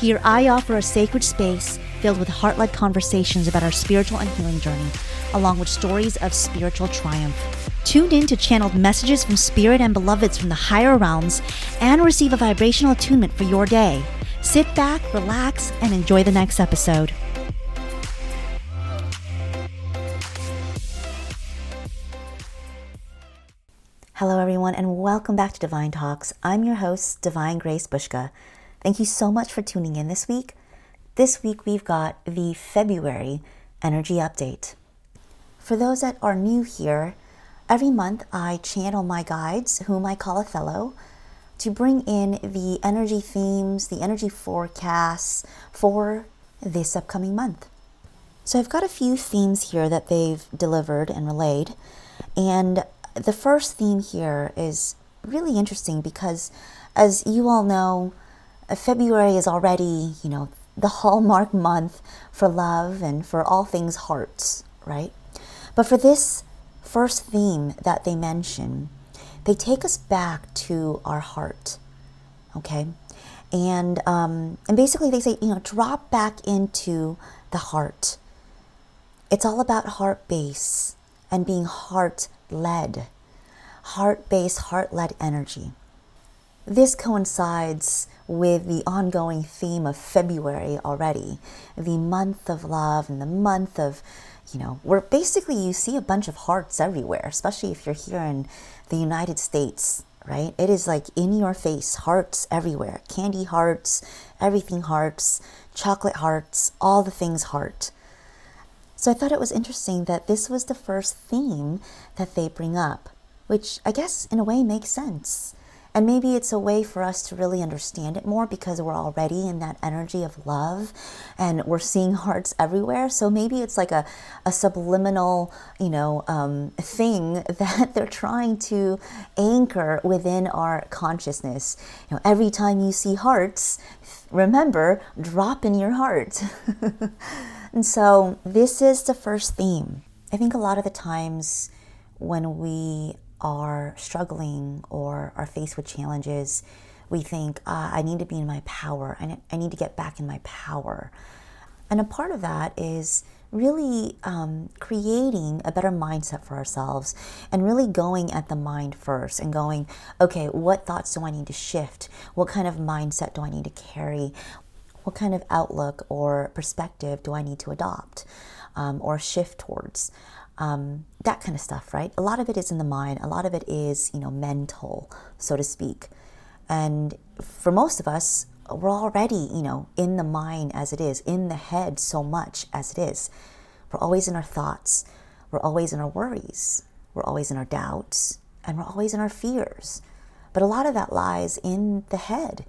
Here, I offer a sacred space filled with heart led conversations about our spiritual and healing journey, along with stories of spiritual triumph. Tune in to channeled messages from spirit and beloveds from the higher realms and receive a vibrational attunement for your day. Sit back, relax, and enjoy the next episode. Hello, everyone, and welcome back to Divine Talks. I'm your host, Divine Grace Bushka. Thank you so much for tuning in this week. This week, we've got the February energy update. For those that are new here, every month I channel my guides, whom I call Othello, to bring in the energy themes, the energy forecasts for this upcoming month. So I've got a few themes here that they've delivered and relayed. And the first theme here is really interesting because, as you all know, February is already, you know, the hallmark month for love and for all things hearts, right? But for this first theme that they mention, they take us back to our heart, okay? And um, and basically they say, you know, drop back into the heart. It's all about heart base and being heart led, heart based, heart led energy. This coincides with the ongoing theme of February already, the month of love and the month of, you know, where basically you see a bunch of hearts everywhere, especially if you're here in the United States, right? It is like in your face, hearts everywhere, candy hearts, everything hearts, chocolate hearts, all the things heart. So I thought it was interesting that this was the first theme that they bring up, which I guess in a way makes sense. And maybe it's a way for us to really understand it more because we're already in that energy of love and we're seeing hearts everywhere. So maybe it's like a, a subliminal, you know, um, thing that they're trying to anchor within our consciousness. You know, every time you see hearts, remember, drop in your heart. And so this is the first theme. I think a lot of the times when we are struggling or are faced with challenges, we think, ah, I need to be in my power. I, I need to get back in my power. And a part of that is really um, creating a better mindset for ourselves and really going at the mind first and going, okay, what thoughts do I need to shift? What kind of mindset do I need to carry? what kind of outlook or perspective do I need to adopt um, or shift towards? Um, that kind of stuff, right? A lot of it is in the mind. A lot of it is, you know, mental, so to speak. And for most of us, we're already, you know, in the mind as it is, in the head so much as it is. We're always in our thoughts. We're always in our worries. We're always in our doubts. And we're always in our fears. But a lot of that lies in the head.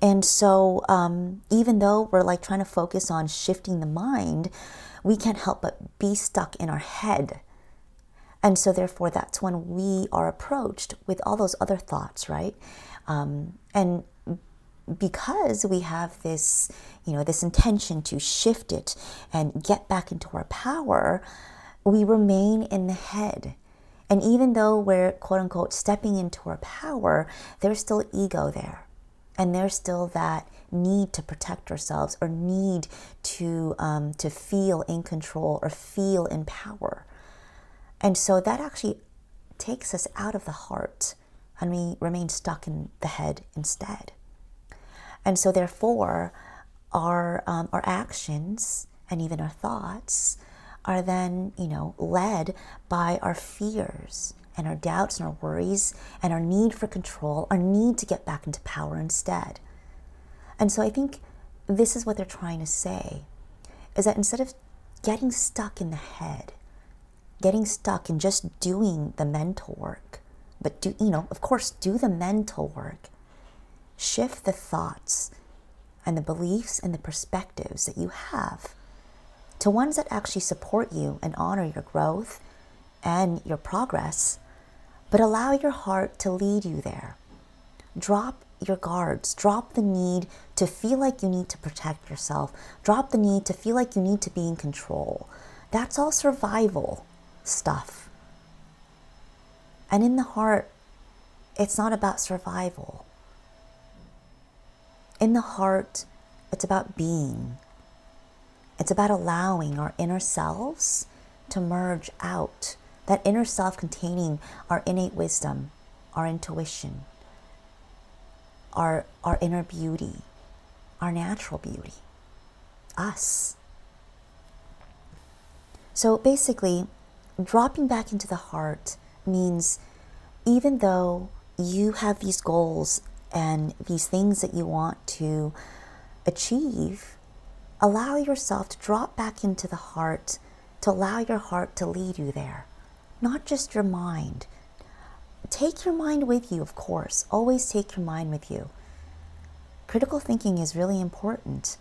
And so, um, even though we're like trying to focus on shifting the mind, we can't help but be stuck in our head. And so, therefore, that's when we are approached with all those other thoughts, right? Um, and because we have this, you know, this intention to shift it and get back into our power, we remain in the head. And even though we're quote unquote stepping into our power, there's still ego there and there's still that need to protect ourselves or need to um, to feel in control or feel in power and so that actually takes us out of the heart and we remain stuck in the head instead and so therefore our um, our actions and even our thoughts are then you know led by our fears and our doubts and our worries and our need for control, our need to get back into power instead. And so I think this is what they're trying to say is that instead of getting stuck in the head, getting stuck in just doing the mental work, but do, you know, of course, do the mental work, shift the thoughts and the beliefs and the perspectives that you have to ones that actually support you and honor your growth and your progress, but allow your heart to lead you there. Drop your guards, drop the need to feel like you need to protect yourself, drop the need to feel like you need to be in control. That's all survival stuff. And in the heart, it's not about survival. In the heart, it's about being. It's about allowing our inner selves to merge out, that inner self containing our innate wisdom, our intuition, our, our inner beauty, our natural beauty, us. So basically, dropping back into the heart means even though you have these goals and these things that you want to achieve, allow yourself to drop back into the heart, to allow your heart to lead you there, not just your mind. Take your mind with you, of course. Always take your mind with you. Critical thinking is really important.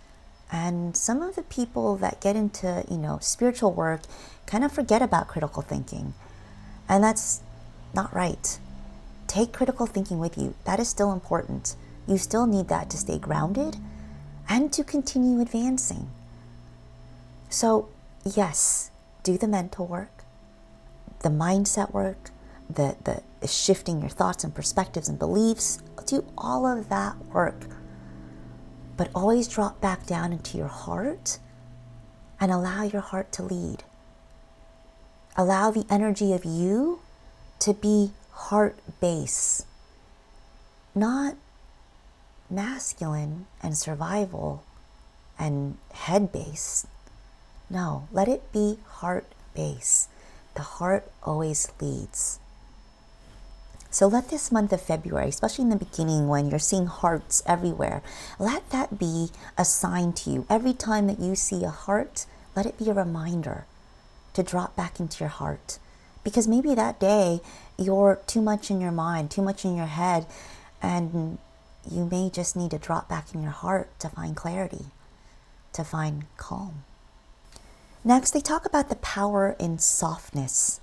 And some of the people that get into, you know, spiritual work kind of forget about critical thinking. And that's not right. Take critical thinking with you. That is still important. You still need that to stay grounded and to continue advancing. So, yes, do the mental work, the mindset work, the, the shifting your thoughts and perspectives and beliefs. Do all of that work. But always drop back down into your heart and allow your heart to lead. Allow the energy of you to be heart base, not masculine and survival and head base. No, let it be heart base. The heart always leads. So let this month of February, especially in the beginning when you're seeing hearts everywhere, let that be a sign to you. Every time that you see a heart, let it be a reminder to drop back into your heart. Because maybe that day you're too much in your mind, too much in your head, and you may just need to drop back in your heart to find clarity, to find calm. Next, they talk about the power in softness.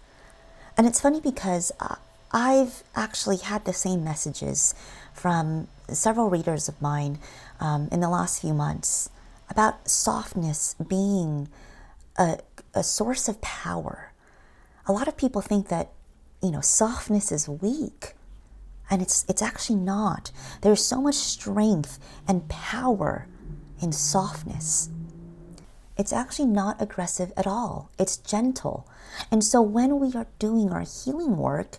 And it's funny because uh, I've actually had the same messages from several readers of mine um, in the last few months about softness being a, a source of power. A lot of people think that, you know, softness is weak. And it's, it's actually not. There's so much strength and power in softness. It's actually not aggressive at all, it's gentle. And so when we are doing our healing work,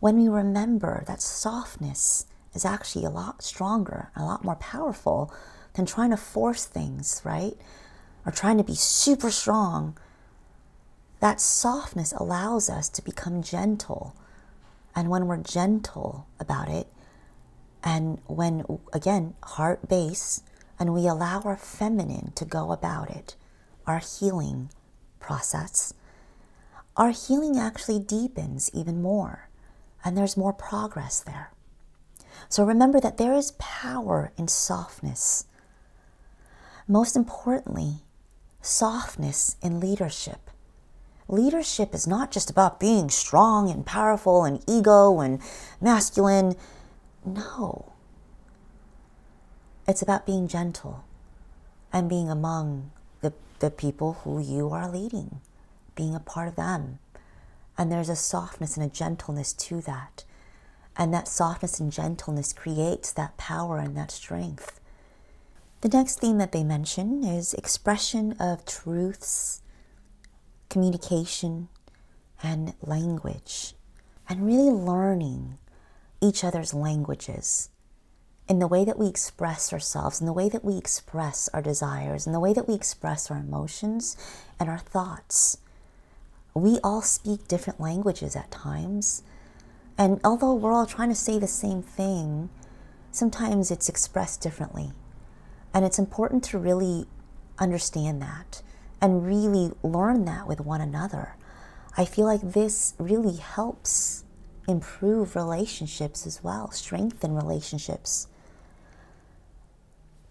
when we remember that softness is actually a lot stronger, a lot more powerful than trying to force things, right? Or trying to be super strong, that softness allows us to become gentle. And when we're gentle about it, and when, again, heart base, and we allow our feminine to go about it, our healing process, our healing actually deepens even more, and there's more progress there. So remember that there is power in softness. Most importantly, softness in leadership leadership is not just about being strong and powerful and ego and masculine. No. It's about being gentle and being among the, the people who you are leading, being a part of them. And there's a softness and a gentleness to that. And that softness and gentleness creates that power and that strength. The next theme that they mention is expression of truths communication, and language, and really learning each other's languages in the way that we express ourselves, in the way that we express our desires, in the way that we express our emotions and our thoughts. We all speak different languages at times. And although we're all trying to say the same thing, sometimes it's expressed differently. And it's important to really understand that and really learn that with one another. I feel like this really helps improve relationships as well, strengthen relationships.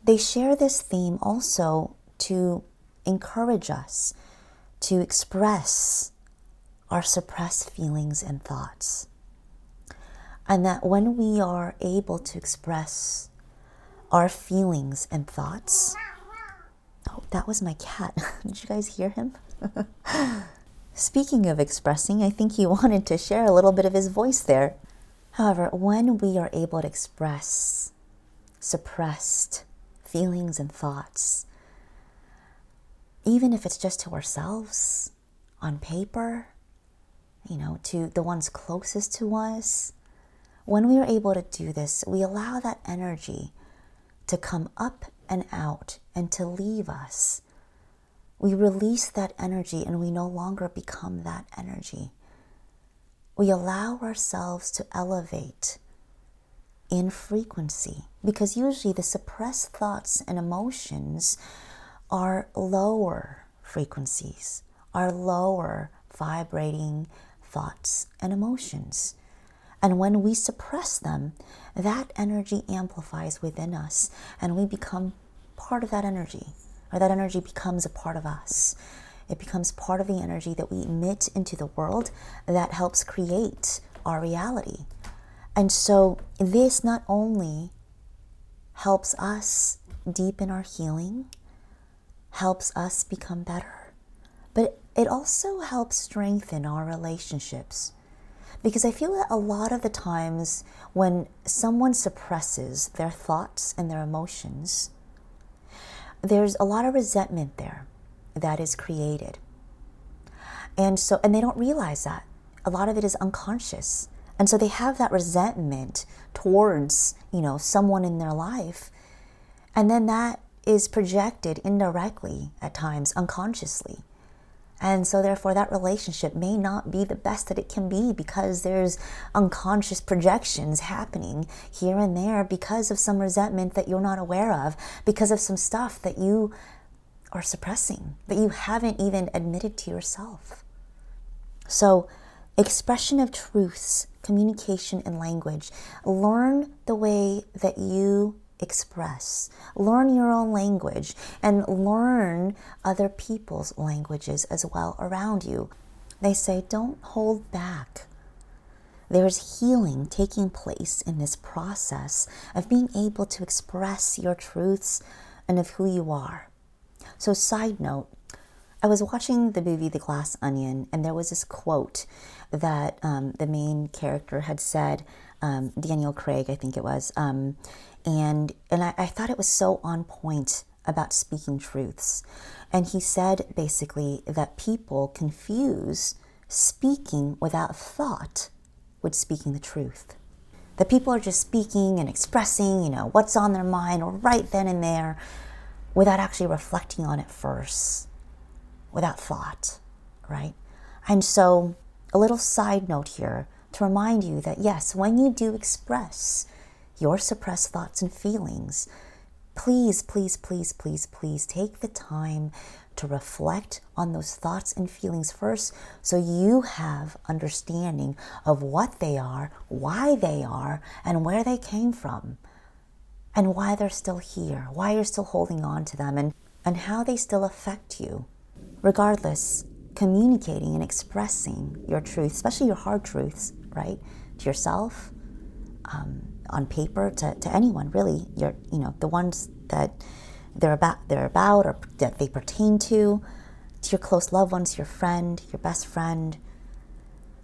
they share this theme also to encourage us to express our suppressed feelings and thoughts. And that when we are able to express our feelings and thoughts, oh, that was my cat. Did you guys hear him? Speaking of expressing, I think he wanted to share a little bit of his voice there. However, when we are able to express suppressed feelings and thoughts, even if it's just to ourselves on paper, you know, to the ones closest to us, when we are able to do this, we allow that energy to come up and out and to leave us. We release that energy and we no longer become that energy. We allow ourselves to elevate in frequency because usually the suppressed thoughts and emotions are lower frequencies, are lower vibrating thoughts and emotions. And when we suppress them, that energy amplifies within us and we become part of that energy, or that energy becomes a part of us. It becomes part of the energy that we emit into the world that helps create our reality. And so, this not only helps us deepen our healing, helps us become better, but it also helps strengthen our relationships. Because I feel that a lot of the times when someone suppresses their thoughts and their emotions, there's a lot of resentment there that is created. And so, and they don't realize that. A lot of it is unconscious. And so they have that resentment towards, you know, someone in their life. And then that is projected indirectly at times, unconsciously. And so, therefore, that relationship may not be the best that it can be because there's unconscious projections happening here and there because of some resentment that you're not aware of, because of some stuff that you are suppressing, that you haven't even admitted to yourself. So, expression of truths, communication, and language. Learn the way that you express. Learn your own language and learn other people's languages as well around you. They say, don't hold back. There's healing taking place in this process of being able to express your truths and of who you are. So, side note, I was watching the movie The Glass Onion, and there was this quote that um, the main character had said, um, Daniel Craig, I think it was. Um, and and I, I thought it was so on point about speaking truths. And he said basically that people confuse speaking without thought with speaking the truth. That people are just speaking and expressing, you know, what's on their mind or right then and there without actually reflecting on it first, without thought, right? And so, a little side note here to remind you that yes, when you do express, your suppressed thoughts and feelings, please, please, please, please, please take the time to reflect on those thoughts and feelings first so you have understanding of what they are, why they are, and where they came from, and why they're still here, why you're still holding on to them, and, and how they still affect you. Regardless, communicating and expressing your truth, especially your hard truths, right, to yourself, um, on paper to, to anyone really. You're, you know, the ones that they're about, they're about or that they pertain to, to your close loved ones, your friend, your best friend.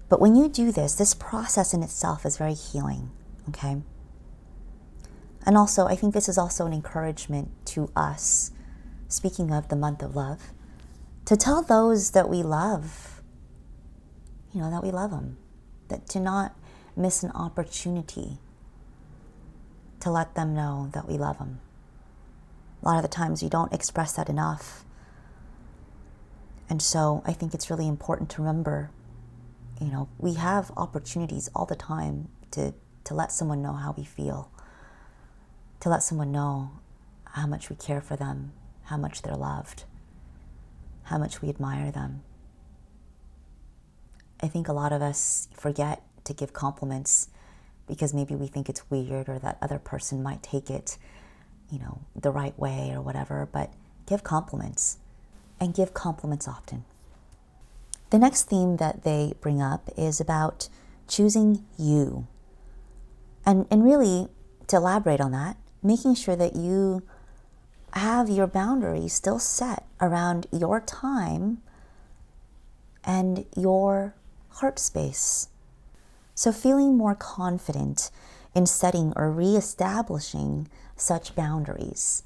But when you do this, this process in itself is very healing, okay? And also, I think this is also an encouragement to us, speaking of the month of love, to tell those that we love, you know, that we love them, that to not miss an opportunity to let them know that we love them. A lot of the times we don't express that enough. And so I think it's really important to remember, you know, we have opportunities all the time to, to let someone know how we feel, to let someone know how much we care for them, how much they're loved, how much we admire them. I think a lot of us forget to give compliments because maybe we think it's weird or that other person might take it you know, the right way or whatever, but give compliments and give compliments often. The next theme that they bring up is about choosing you. And, and really, to elaborate on that, making sure that you have your boundaries still set around your time and your heart space. So, feeling more confident in setting or re-establishing such boundaries.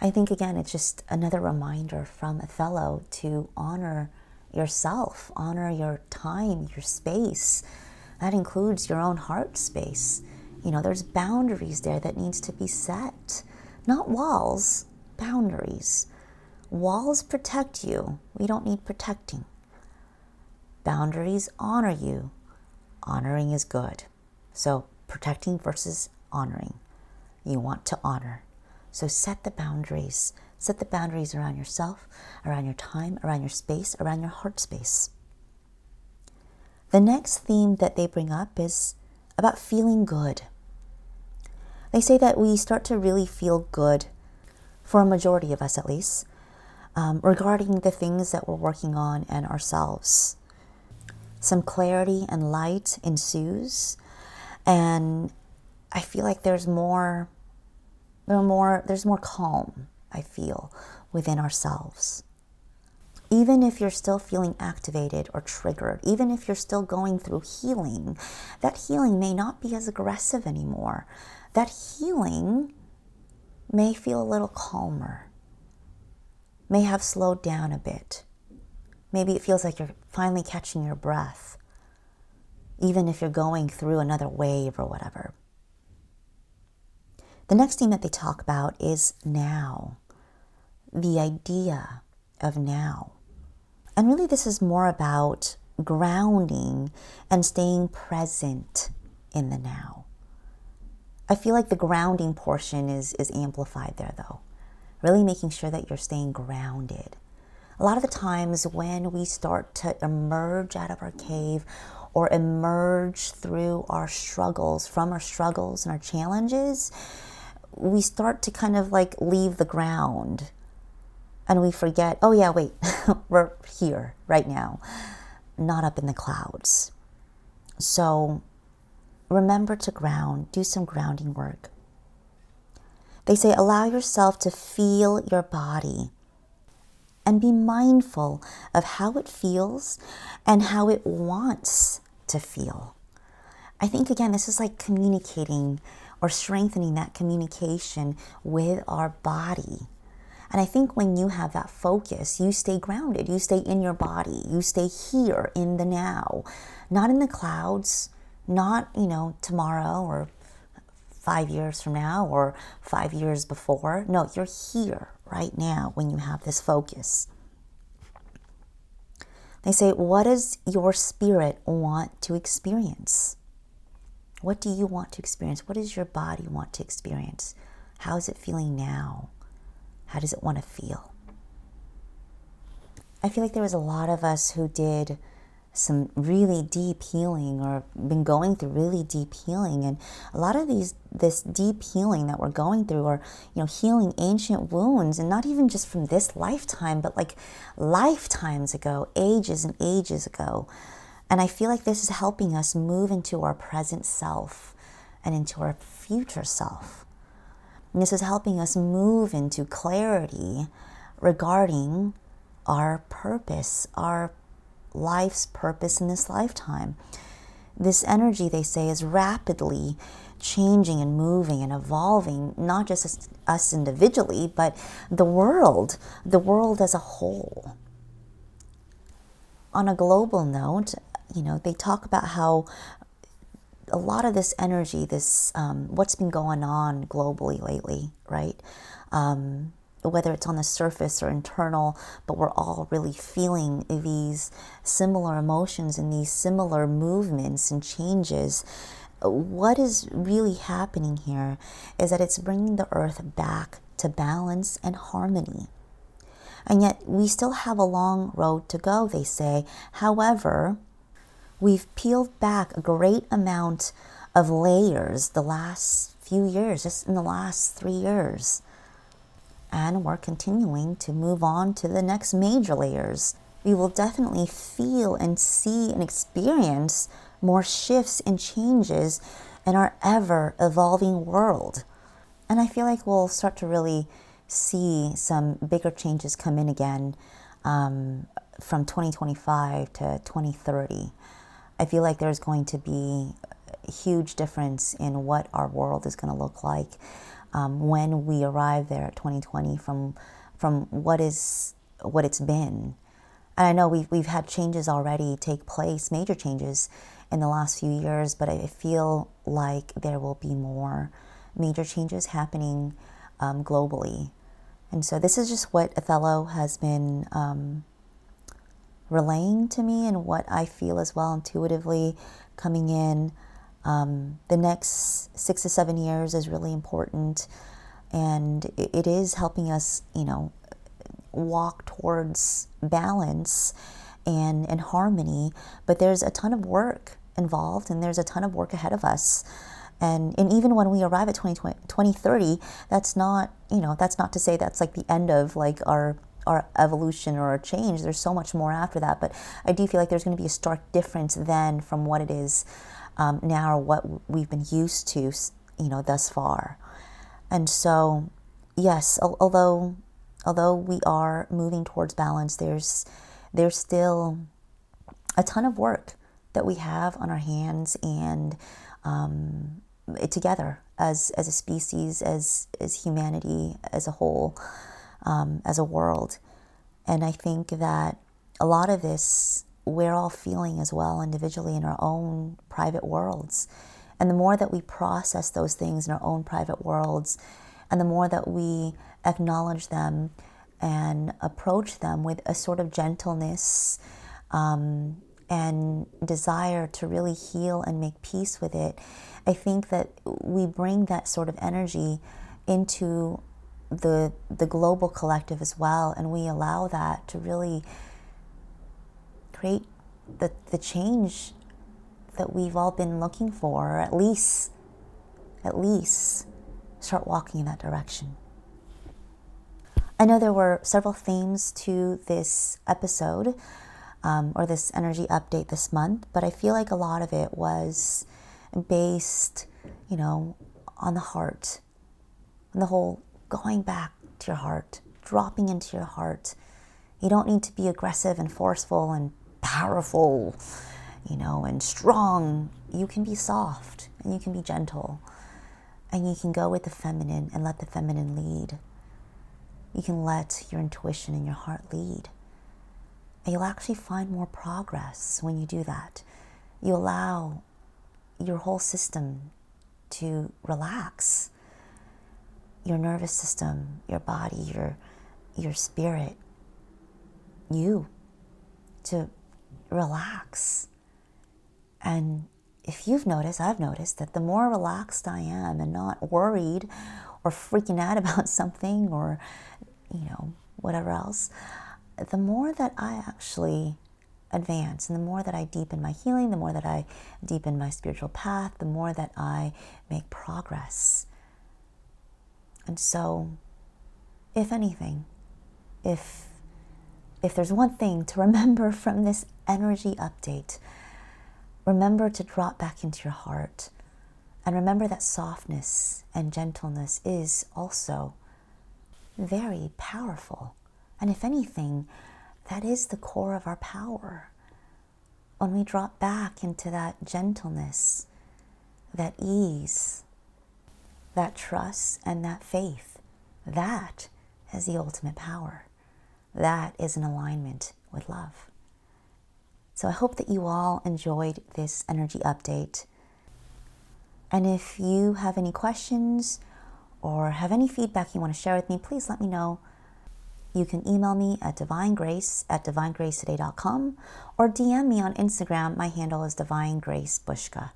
I think again, it's just another reminder from Othello to honor yourself, honor your time, your space. That includes your own heart space. You know, there's boundaries there that needs to be set. Not walls, boundaries. Walls protect you. We don't need protecting. Boundaries honor you. Honoring is good. So, protecting versus honoring. You want to honor. So, set the boundaries. Set the boundaries around yourself, around your time, around your space, around your heart space. The next theme that they bring up is about feeling good. They say that we start to really feel good, for a majority of us at least, um, regarding the things that we're working on and ourselves. Some clarity and light ensues, and I feel like there's more, there are more, there's more calm. I feel within ourselves. Even if you're still feeling activated or triggered, even if you're still going through healing, that healing may not be as aggressive anymore that healing may feel a little calmer, may have slowed down a bit. Maybe it feels like you're finally catching your breath, even if you're going through another wave or whatever. The next thing that they talk about is now, the idea of now. And really, this is more about grounding and staying present in the now. I feel like the grounding portion is, is amplified there, though. Really making sure that you're staying grounded. A lot of the times when we start to emerge out of our cave or emerge through our struggles, from our struggles and our challenges, we start to kind of like leave the ground and we forget, oh, yeah, wait, we're here right now, not up in the clouds. So remember to ground, do some grounding work. They say, allow yourself to feel your body and be mindful of how it feels and how it wants to feel. I think, again, this is like communicating or strengthening that communication with our body. And I think when you have that focus, you stay grounded, you stay in your body, you stay here in the now, not in the clouds, not, you know, tomorrow or five years from now or five years before. No, you're here right now when you have this focus. They say, What does your spirit want to experience? What do you want to experience? What does your body want to experience? How is it feeling now? How does it want to feel? I feel like there was a lot of us who did some really deep healing or been going through really deep healing. And a lot of these this deep healing that we're going through or you know healing ancient wounds and not even just from this lifetime but like lifetimes ago ages and ages ago. And i feel like this is helping us move into our present self and into our future self. And this is helping us move into clarity regarding our purpose our life's purpose in this lifetime. This energy, they say, is rapidly changing and moving and evolving, not just us individually, but the world, the world as a whole. On a global note, you know, they talk about how a lot of this energy, this um, what's been going on globally lately, right? Um, whether it's on the surface or internal, but we're all really feeling these similar emotions and these similar movements and changes. What is really happening here is that it's bringing the earth back to balance and harmony. And yet, we still have a long road to go, they say. However, we've peeled back a great amount of layers the last few years, just in the last three years. And we're continuing to move on to the next major layers. We will definitely feel and see and experience more shifts and changes in our ever evolving world. And I feel like we'll start to really see some bigger changes come in again um, from 2025 to 2030. I feel like there's going to be a huge difference in what our world is going to look like um, when we arrive there at 2020 from from what is what it's been. And I know we've we've had changes already take place, major changes in the last few years, but I feel like there will be more major changes happening um, globally. And so this is just what Othello has been um, relaying to me and what I feel as well intuitively coming in. Um, the next six to seven years is really important, and it, is helping us, you know, walk towards balance and, and harmony. But there's a ton of work involved, and there's a ton of work ahead of us. And, and even when we arrive at 2020, 2030, that's not, you know, that's not to say that's like the end of like our our evolution or our change. There's so much more after that. But I do feel like there's going to be a stark difference then from what it is um, now or what we've been used to, you know, thus far. And so, yes, although although we are moving towards balance, there's there's still a ton of work that we have on our hands and um, together as as a species, as as humanity as a whole um, as a world. And I think that a lot of this we're all feeling as well individually in our own private worlds. And the more that we process those things in our own private worlds, and the more that we acknowledge them and approach them with a sort of gentleness um, and desire to really heal and make peace with it, I think that we bring that sort of energy into the the global collective as well, and we allow that to really create the the change that we've all been looking for, or at least at least start walking in that direction. I know there were several themes to this episode um, or this energy update this month, but I feel like a lot of it was based, you know, on the heart, on the whole going back to your heart, dropping into your heart. You don't need to be aggressive and forceful and powerful, you know, and strong. You can be soft and you can be gentle. And you can go with the feminine and let the feminine lead. You can let your intuition and your heart lead. And you'll actually find more progress when you do that. You allow your whole system to relax your nervous system, your body, your your spirit, you to relax. And if you've noticed, I've noticed that the more relaxed I am and not worried or freaking out about something or you know, whatever else, the more that I actually advance and the more that I deepen my healing, the more that I deepen my spiritual path, the more that I make progress. And so, if anything, if if there's one thing to remember from this energy update, remember to drop back into your heart and remember that softness and gentleness is also very powerful. And if anything, that is the core of our power. When we drop back into that gentleness, that ease, that trust, and that faith, that is the ultimate power. That is an alignment with love. So I hope that you all enjoyed this energy update. And if you have any questions or have any feedback you want to share with me, please let me know you can email me at divinegrace at divinegracetoday.com or DM me on Instagram. My handle is divinegracebushka.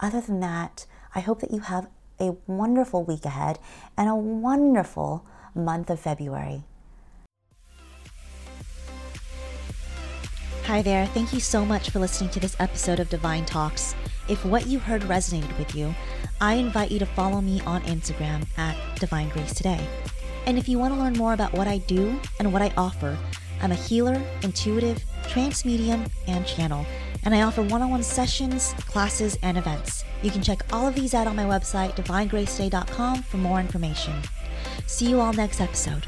Other than that, I hope that you have a wonderful week ahead and a wonderful month of February. Hi there. Thank you so much for listening to this episode of Divine Talks. If what you heard resonated with you, I invite you to follow me on Instagram at Divine Grace Today. And if you want to learn more about what I do and what I offer, I'm a healer, intuitive, trance medium, and channel, and I offer one on one sessions, classes, and events. You can check all of these out on my website, divinegracetoday.com, for more information. See you all next episode.